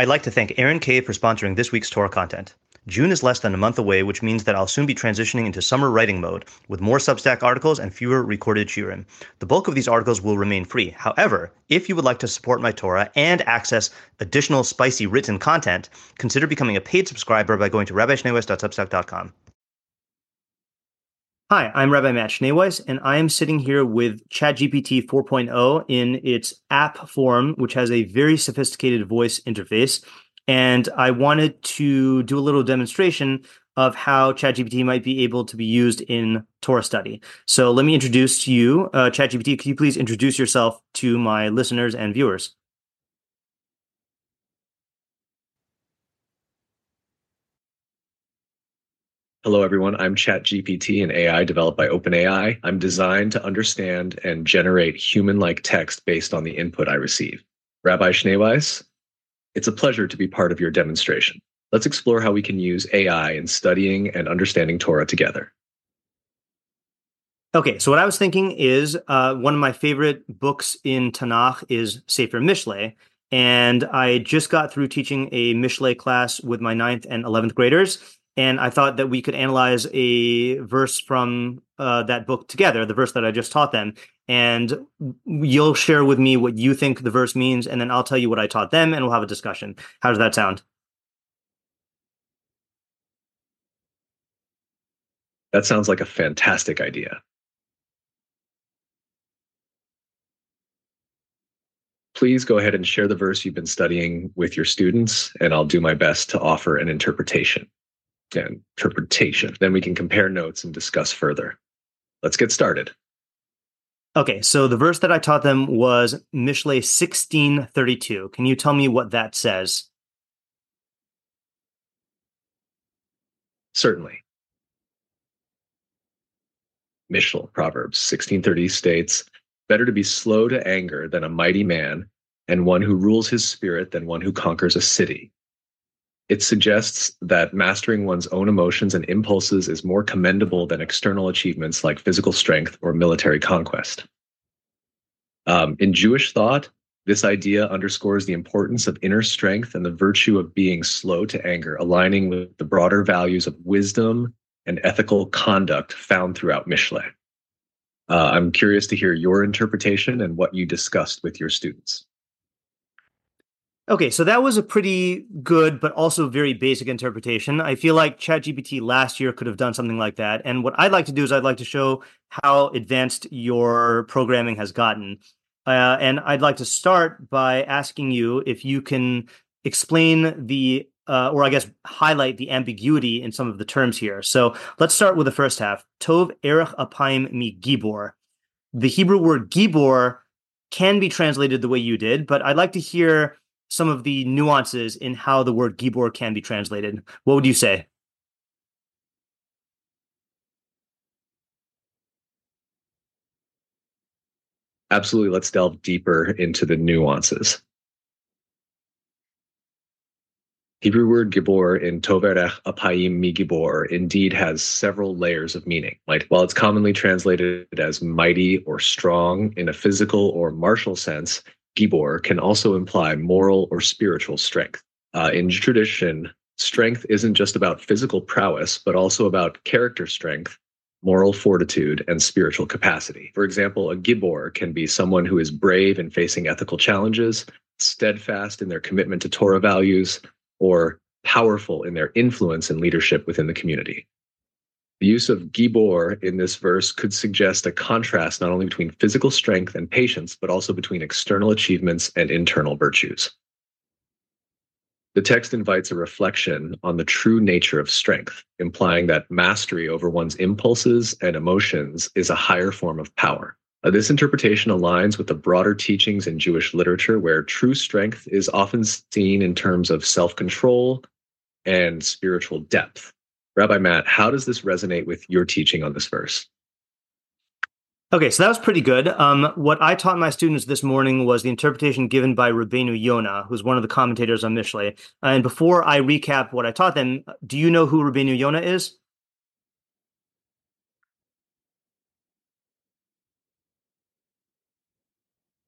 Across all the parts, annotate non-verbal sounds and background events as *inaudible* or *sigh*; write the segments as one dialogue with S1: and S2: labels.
S1: I'd like to thank Aaron Cave for sponsoring this week's Torah content. June is less than a month away, which means that I'll soon be transitioning into summer writing mode with more Substack articles and fewer recorded shiurim. The bulk of these articles will remain free. However, if you would like to support my Torah and access additional spicy written content, consider becoming a paid subscriber by going to rabbischneeweiss.substack.com. Hi, I'm Rabbi Matt Schneeweiss, and I am sitting here with ChatGPT 4.0 in its app form, which has a very sophisticated voice interface. And I wanted to do a little demonstration of how ChatGPT might be able to be used in Torah study. So let me introduce to you, uh, ChatGPT. Can you please introduce yourself to my listeners and viewers?
S2: Hello, everyone. I'm ChatGPT, an AI developed by OpenAI. I'm designed to understand and generate human like text based on the input I receive. Rabbi Schneeweiss, it's a pleasure to be part of your demonstration. Let's explore how we can use AI in studying and understanding Torah together.
S1: Okay, so what I was thinking is uh, one of my favorite books in Tanakh is Sefer Mishle, and I just got through teaching a Mishle class with my ninth and 11th graders and I thought that we could analyze a verse from uh, that book together, the verse that I just taught them. And you'll share with me what you think the verse means, and then I'll tell you what I taught them, and we'll have a discussion. How does that sound?
S2: That sounds like a fantastic idea. Please go ahead and share the verse you've been studying with your students, and I'll do my best to offer an interpretation and interpretation. Then we can compare notes and discuss further. Let's get started.
S1: Okay, so the verse that I taught them was Mishle 1632. Can you tell me what that says?
S2: Certainly. Mishle, Proverbs 1630 states, Better to be slow to anger than a mighty man, and one who rules his spirit than one who conquers a city. It suggests that mastering one's own emotions and impulses is more commendable than external achievements like physical strength or military conquest. Um, in Jewish thought, this idea underscores the importance of inner strength and the virtue of being slow to anger, aligning with the broader values of wisdom and ethical conduct found throughout Mishle. Uh, I'm curious to hear your interpretation and what you discussed with your students.
S1: Okay, so that was a pretty good, but also very basic interpretation. I feel like ChatGPT last year could have done something like that. And what I'd like to do is I'd like to show how advanced your programming has gotten. Uh, and I'd like to start by asking you if you can explain the, uh, or I guess highlight the ambiguity in some of the terms here. So let's start with the first half. Tov erech apayim mi gibor. The Hebrew word gibor can be translated the way you did, but I'd like to hear some of the nuances in how the word Gibor can be translated. What would you say?
S2: Absolutely. Let's delve deeper into the nuances. Hebrew word gibor in Tov erech apayim mi gibor indeed has several layers of meaning. Like while it's commonly translated as mighty or strong in a physical or martial sense, Gibor can also imply moral or spiritual strength. Uh, in tradition, strength isn't just about physical prowess, but also about character strength, moral fortitude, and spiritual capacity. For example, a Gibor can be someone who is brave in facing ethical challenges, steadfast in their commitment to Torah values, or powerful in their influence and leadership within the community. The use of Gibor in this verse could suggest a contrast not only between physical strength and patience, but also between external achievements and internal virtues. The text invites a reflection on the true nature of strength, implying that mastery over one's impulses and emotions is a higher form of power. Uh, this interpretation aligns with the broader teachings in Jewish literature, where true strength is often seen in terms of self control and spiritual depth, Rabbi Matt, how does this resonate with your teaching on this verse?
S1: Okay, so that was pretty good. Um, what I taught my students this morning was the interpretation given by Rabbeinu Yonah, who's one of the commentators on Mishle. And before I recap what I taught them, do you know who Rabbeinu Yonah is?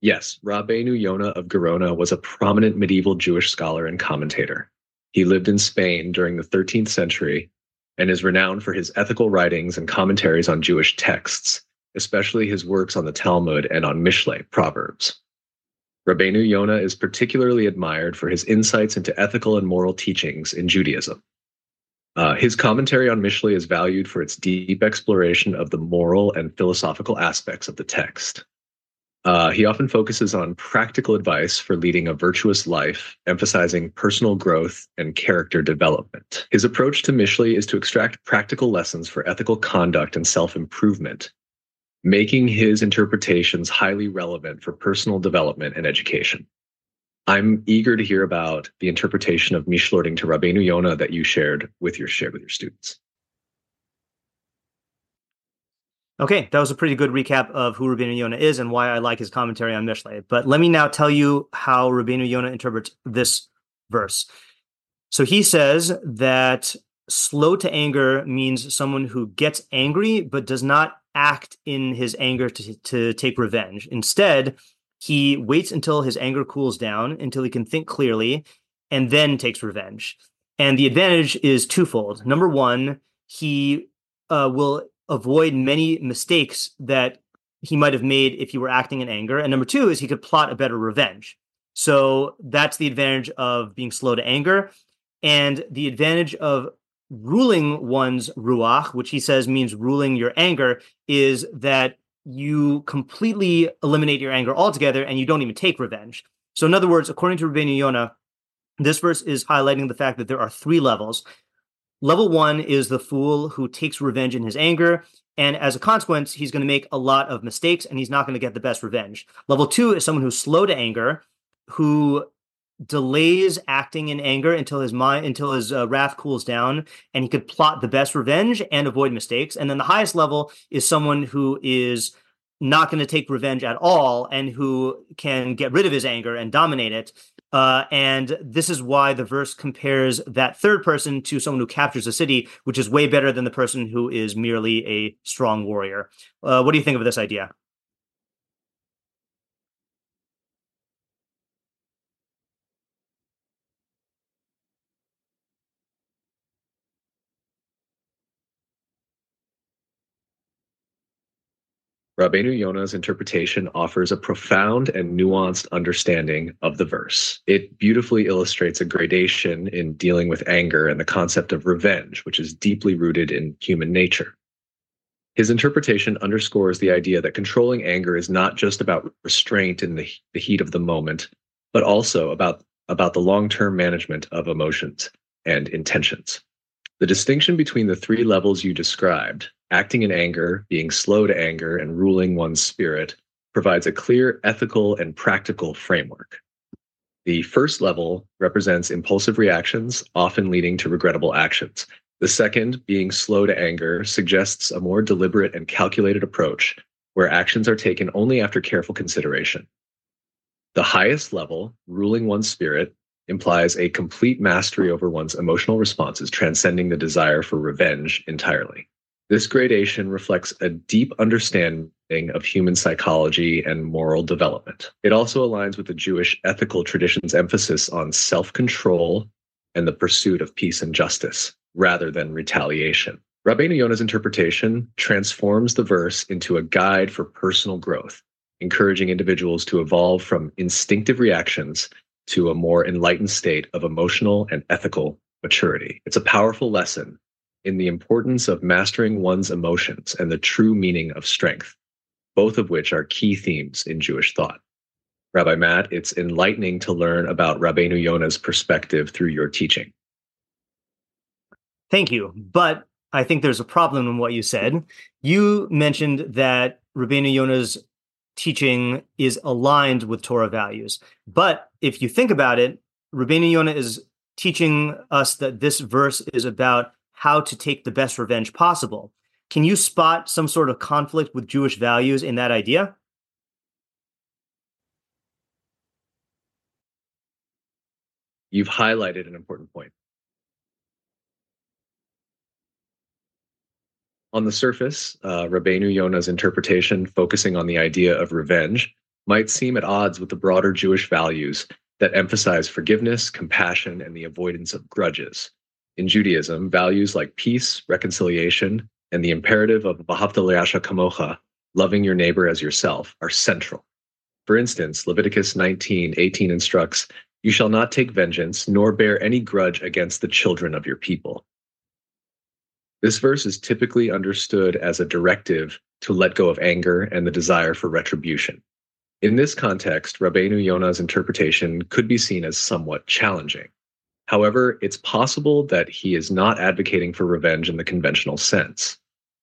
S2: Yes, Rabbeinu Yonah of Gerona was a prominent medieval Jewish scholar and commentator. He lived in Spain during the 13th century and is renowned for his ethical writings and commentaries on Jewish texts, especially his works on the Talmud and on Mishle, Proverbs. Rabbeinu Yonah is particularly admired for his insights into ethical and moral teachings in Judaism. Uh, his commentary on Mishle is valued for its deep exploration of the moral and philosophical aspects of the text. Uh, he often focuses on practical advice for leading a virtuous life, emphasizing personal growth and character development. His approach to Mishle is to extract practical lessons for ethical conduct and self improvement, making his interpretations highly relevant for personal development and education. I'm eager to hear about the interpretation of Mishle according to Rabbeinu Yonah that you shared with your shared with your students.
S1: Okay, that was a pretty good recap of who Rabbeinu Yonah is and why I like his commentary on Mishle. But let me now tell you how Rabbeinu Yonah interprets this verse. So he says that slow to anger means someone who gets angry but does not act in his anger to, to take revenge. Instead, he waits until his anger cools down, until he can think clearly, and then takes revenge. And the advantage is twofold. Number one, he uh, will avoid many mistakes that he might have made if he were acting in anger. And number two is he could plot a better revenge. So that's the advantage of being slow to anger. And the advantage of ruling one's ruach, which he says means ruling your anger, is that you completely eliminate your anger altogether and you don't even take revenge. So, in other words, according to Rabbeinu Yonah, this verse is highlighting the fact that there are three levels. Level one is the fool who takes revenge in his anger. And as a consequence, he's going to make a lot of mistakes and he's not going to get the best revenge. Level two is someone who's slow to anger, who delays acting in anger until his mind until his uh, wrath cools down and he could plot the best revenge and avoid mistakes and then the highest level is someone who is not going to take revenge at all and who can get rid of his anger and dominate it uh, and this is why the verse compares that third person to someone who captures a city which is way better than the person who is merely a strong warrior. Uh, what do you think of this idea
S2: Rabbeinu Yonah's interpretation offers a profound and nuanced understanding of the verse. It beautifully illustrates a gradation in dealing with anger and the concept of revenge, which is deeply rooted in human nature. His interpretation underscores the idea that controlling anger is not just about restraint in the, the heat of the moment, but also about, about the long term management of emotions and intentions. The distinction between the three levels you described acting in anger, being slow to anger, and ruling one's spirit provides a clear ethical and practical framework. The first level represents impulsive reactions, often leading to regrettable actions. The second, being slow to anger, suggests a more deliberate and calculated approach where actions are taken only after careful consideration. The highest level, ruling one's spirit, implies a complete mastery over one's emotional responses, transcending the desire for revenge entirely. This gradation reflects a deep understanding of human psychology and moral development. It also aligns with the Jewish ethical tradition's emphasis on self control and the pursuit of peace and justice rather than retaliation. Rabbeinu Yonah's interpretation transforms the verse into a guide for personal growth, encouraging individuals to evolve from instinctive reactions to a more enlightened state of emotional and ethical maturity. It's a powerful lesson in the importance of mastering one's emotions and the true meaning of strength, both of which are key themes in Jewish thought. Rabbi Matt, it's enlightening to learn about Rabbeinu Yonah's perspective through your teaching.
S1: Thank you. But I think there's a problem in what you said. You mentioned that Rabbeinu Yonah's teaching is aligned with Torah values. But if you think about it, Rabbeinu Yonah is teaching us that this verse is about how to take the best revenge possible. Can you spot some sort of conflict with Jewish values in that idea?
S2: You've highlighted an important point. On the surface, uh, Rabbeinu Yonah's interpretation, focusing on the idea of revenge, might seem at odds with the broader Jewish values that emphasize forgiveness, compassion, and the avoidance of grudges. In Judaism, values like peace, reconciliation, and the imperative of Vahavta kamocha, loving your neighbor as yourself, are central. For instance, Leviticus 19:18 instructs, "You shall not take vengeance, nor bear any grudge against the children of your people." This verse is typically understood as a directive to let go of anger and the desire for retribution. In this context, Rabbeinu Yonah's interpretation could be seen as somewhat challenging. However, it's possible that he is not advocating for revenge in the conventional sense.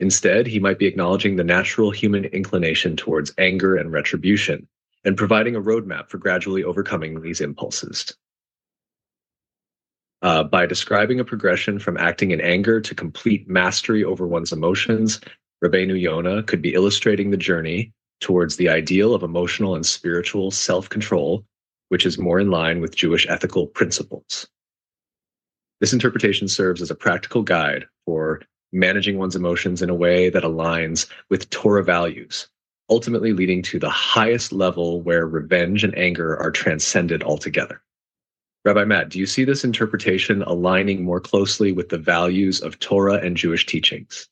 S2: Instead, he might be acknowledging the natural human inclination towards anger and retribution and providing a roadmap for gradually overcoming these impulses. Uh, by describing a progression from acting in anger to complete mastery over one's emotions, Rabbeinu Yonah could be illustrating the journey towards the ideal of emotional and spiritual self control, which is more in line with Jewish ethical principles. This interpretation serves as a practical guide for managing one's emotions in a way that aligns with Torah values, ultimately leading to the highest level where revenge and anger are transcended altogether. Rabbi Matt, do you see this interpretation aligning more closely with the values of Torah and Jewish teachings?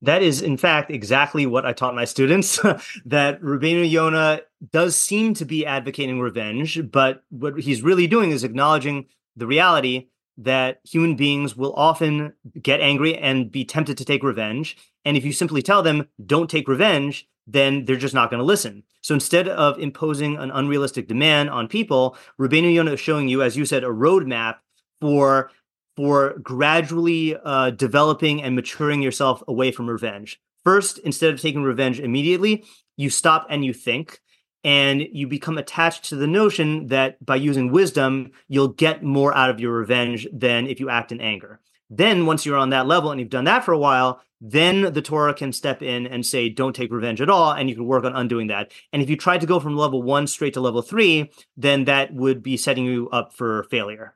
S1: That is, in fact, exactly what I taught my students. *laughs* that Rabbeinu Yonah does seem to be advocating revenge, but what he's really doing is acknowledging the reality that human beings will often get angry and be tempted to take revenge. And if you simply tell them, don't take revenge, then they're just not going to listen. So instead of imposing an unrealistic demand on people, Rabbeinu Yonah is showing you, as you said, a roadmap for for gradually uh, developing and maturing yourself away from revenge. First, instead of taking revenge immediately, you stop and you think and you become attached to the notion that by using wisdom, you'll get more out of your revenge than if you act in anger. Then, once you're on that level and you've done that for a while, then the Torah can step in and say, don't take revenge at all. And you can work on undoing that. And if you tried to go from level one straight to level three, then that would be setting you up for failure.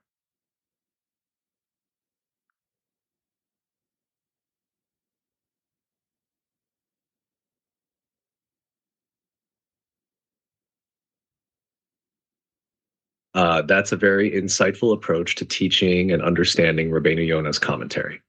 S2: Uh, that's a very insightful approach to teaching and understanding Rabbeinu Yonah's commentary.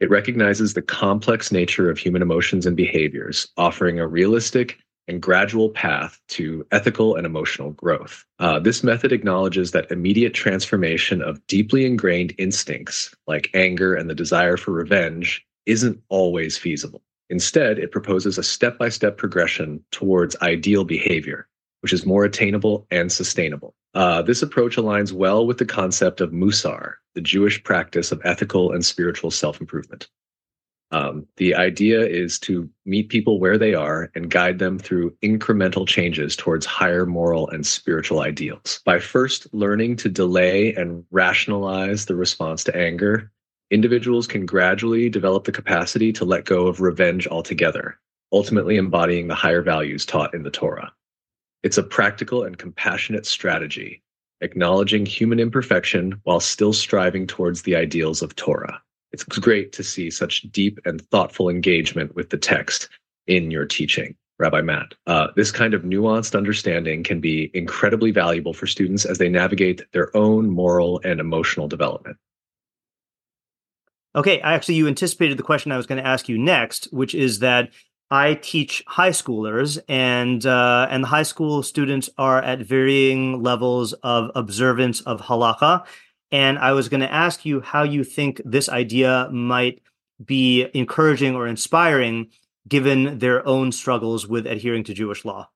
S2: It recognizes the complex nature of human emotions and behaviors, offering a realistic and gradual path to ethical and emotional growth. Uh, this method acknowledges that immediate transformation of deeply ingrained instincts, like anger and the desire for revenge, isn't always feasible. Instead, it proposes a step by step progression towards ideal behavior, which is more attainable and sustainable. Uh, this approach aligns well with the concept of Musar, the Jewish practice of ethical and spiritual self improvement. Um, the idea is to meet people where they are and guide them through incremental changes towards higher moral and spiritual ideals. By first learning to delay and rationalize the response to anger, individuals can gradually develop the capacity to let go of revenge altogether, ultimately embodying the higher values taught in the Torah. It's a practical and compassionate strategy, acknowledging human imperfection while still striving towards the ideals of Torah. It's great to see such deep and thoughtful engagement with the text in your teaching, Rabbi Matt. Uh, this kind of nuanced understanding can be incredibly valuable for students as they navigate their own moral and emotional development.
S1: Okay, actually, you anticipated the question I was going to ask you next, which is that I teach high schoolers, and uh, and the high school students are at varying levels of observance of halakha. And I was going to ask you how you think this idea might be encouraging or inspiring, given their own struggles with adhering to Jewish law.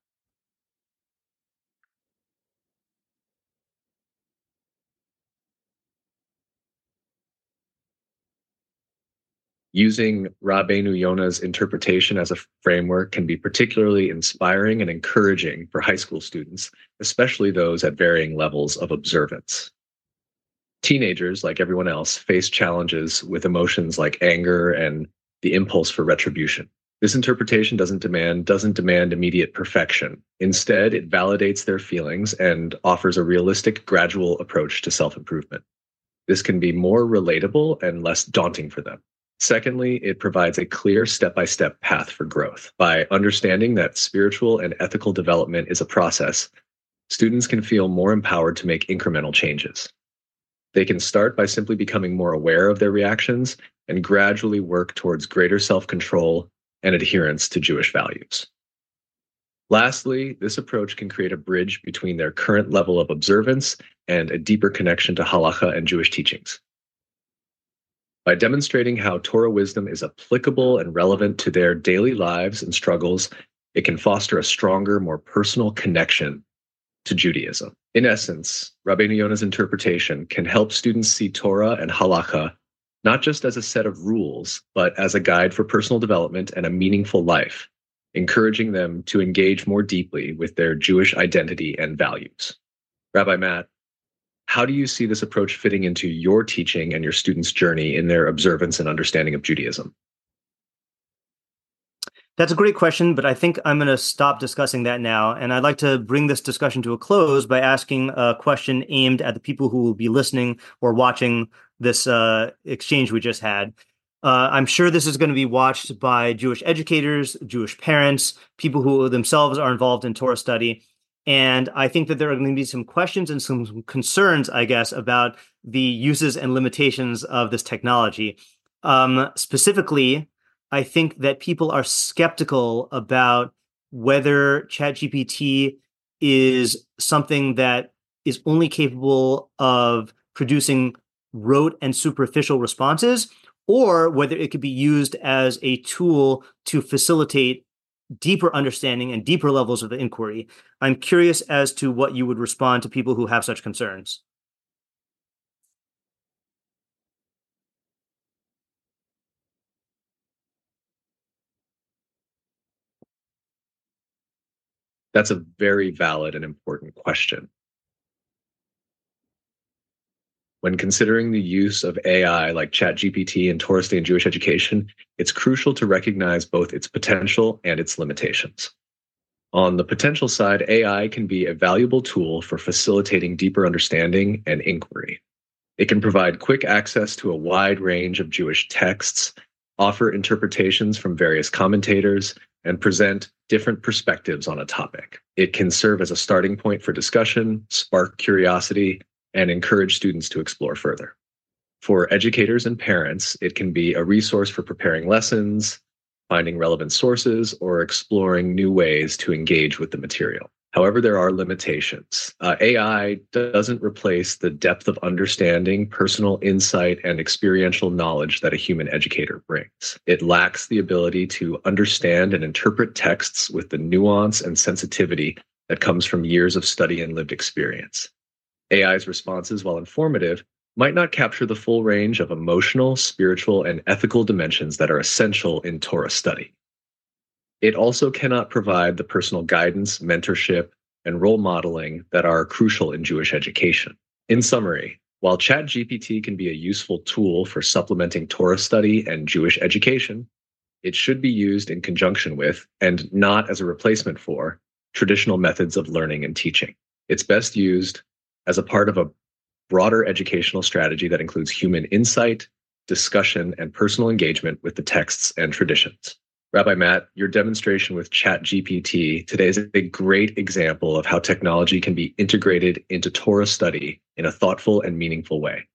S2: Using Rabbeinu Yonah's interpretation as a framework can be particularly inspiring and encouraging for high school students, especially those at varying levels of observance. Teenagers, like everyone else, face challenges with emotions like anger and the impulse for retribution. This interpretation doesn't demand doesn't demand immediate perfection. Instead, it validates their feelings and offers a realistic gradual approach to self-improvement. This can be more relatable and less daunting for them. Secondly, it provides a clear step by step path for growth. By understanding that spiritual and ethical development is a process, students can feel more empowered to make incremental changes. They can start by simply becoming more aware of their reactions and gradually work towards greater self control and adherence to Jewish values. Lastly, this approach can create a bridge between their current level of observance and a deeper connection to halacha and Jewish teachings. By demonstrating how Torah wisdom is applicable and relevant to their daily lives and struggles, it can foster a stronger, more personal connection to Judaism. In essence, Rabbeinu Yonah's interpretation can help students see Torah and halacha not just as a set of rules, but as a guide for personal development and a meaningful life, encouraging them to engage more deeply with their Jewish identity and values. Rabbi Matt, how do you see this approach fitting into your teaching and your students' journey in their observance and understanding of Judaism?
S1: That's a great question, but I think I'm going to stop discussing that now. And I'd like to bring this discussion to a close by asking a question aimed at the people who will be listening or watching this uh, exchange we just had. Uh, I'm sure this is going to be watched by Jewish educators, Jewish parents, people who themselves are involved in Torah study. And I think that there are going to be some questions and some concerns, I guess, about the uses and limitations of this technology. Um, specifically, I think that people are skeptical about whether ChatGPT is something that is only capable of producing rote and superficial responses, or whether it could be used as a tool to facilitate deeper understanding and deeper levels of the inquiry. I'm curious as to what you would respond to people who have such concerns.
S2: That's a very valid and important question. When considering the use of AI like ChatGPT in Jewish education, it's crucial to recognize both its potential and its limitations. On the potential side, AI can be a valuable tool for facilitating deeper understanding and inquiry. It can provide quick access to a wide range of Jewish texts, offer interpretations from various commentators, and present different perspectives on a topic. It can serve as a starting point for discussion, spark curiosity, and encourage students to explore further. For educators and parents, it can be a resource for preparing lessons, finding relevant sources, or exploring new ways to engage with the material. However, there are limitations. Uh, AI doesn't replace the depth of understanding, personal insight, and experiential knowledge that a human educator brings. It lacks the ability to understand and interpret texts with the nuance and sensitivity that comes from years of study and lived experience. AI's responses, while informative, might not capture the full range of emotional, spiritual, and ethical dimensions that are essential in Torah study. It also cannot provide the personal guidance, mentorship, and role modeling that are crucial in Jewish education. In summary, while ChatGPT can be a useful tool for supplementing Torah study and Jewish education, it should be used in conjunction with, and not as a replacement for, traditional methods of learning and teaching. It's best used as a part of a broader educational strategy that includes human insight, discussion, and personal engagement with the texts and traditions. Rabbi Matt, your demonstration with ChatGPT today is a great example of how technology can be integrated into Torah study in a thoughtful and meaningful way.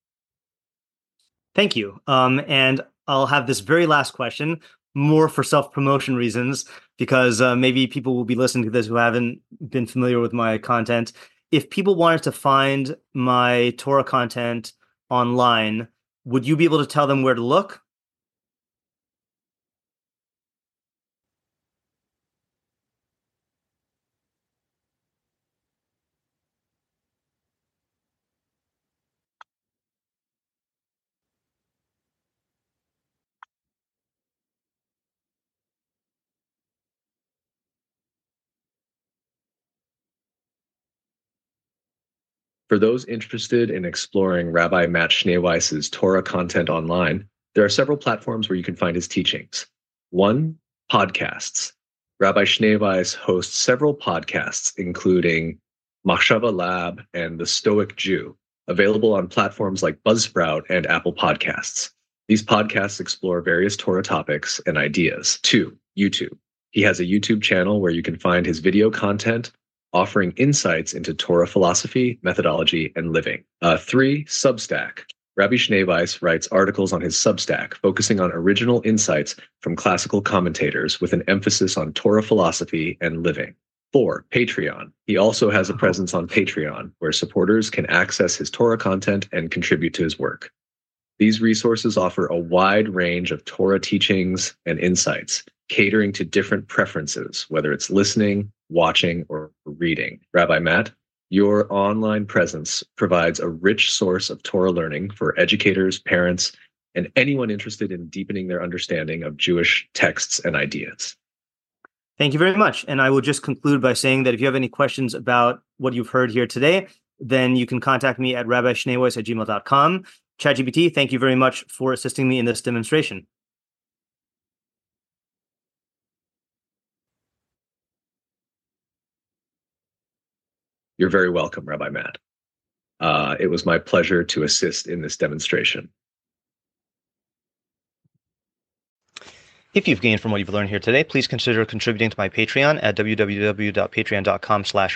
S1: Thank you. Um, and I'll have this very last question, more for self promotion reasons, because uh, maybe people will be listening to this who haven't been familiar with my content if people wanted to find my Torah content online, would you be able to tell them where to look?
S2: For those interested in exploring Rabbi Matt Schneeweiss's Torah content online, there are several platforms where you can find his teachings. One, podcasts. Rabbi Schneeweiss hosts several podcasts, including Machshava Lab and The Stoic Jew, available on platforms like Buzzsprout and Apple Podcasts. These podcasts explore various Torah topics and ideas. Two, YouTube. He has a YouTube channel where you can find his video content offering insights into Torah philosophy, methodology, and living. Uh, three, Substack. Rabbi Schneeweiss writes articles on his Substack, focusing on original insights from classical commentators with an emphasis on Torah philosophy and living. Four, Patreon. He also has a presence on Patreon, where supporters can access his Torah content and contribute to his work. These resources offer a wide range of Torah teachings and insights, catering to different preferences, whether it's listening, watching, or reading. Rabbi Matt, your online presence provides a rich source of Torah learning for educators, parents, and anyone interested in deepening their understanding of Jewish texts and ideas.
S1: Thank you very much. And I will just conclude by saying that if you have any questions about what you've heard here today, then you can contact me at rabbischneeweiss at gmail.com. ChatGPT, thank you very much for assisting me in this demonstration.
S2: You're very welcome, Rabbi Matt. Uh, it was my pleasure to assist in this demonstration.
S1: If you've gained from what you've learned here today, please consider contributing to my Patreon at www.patreon.com slash.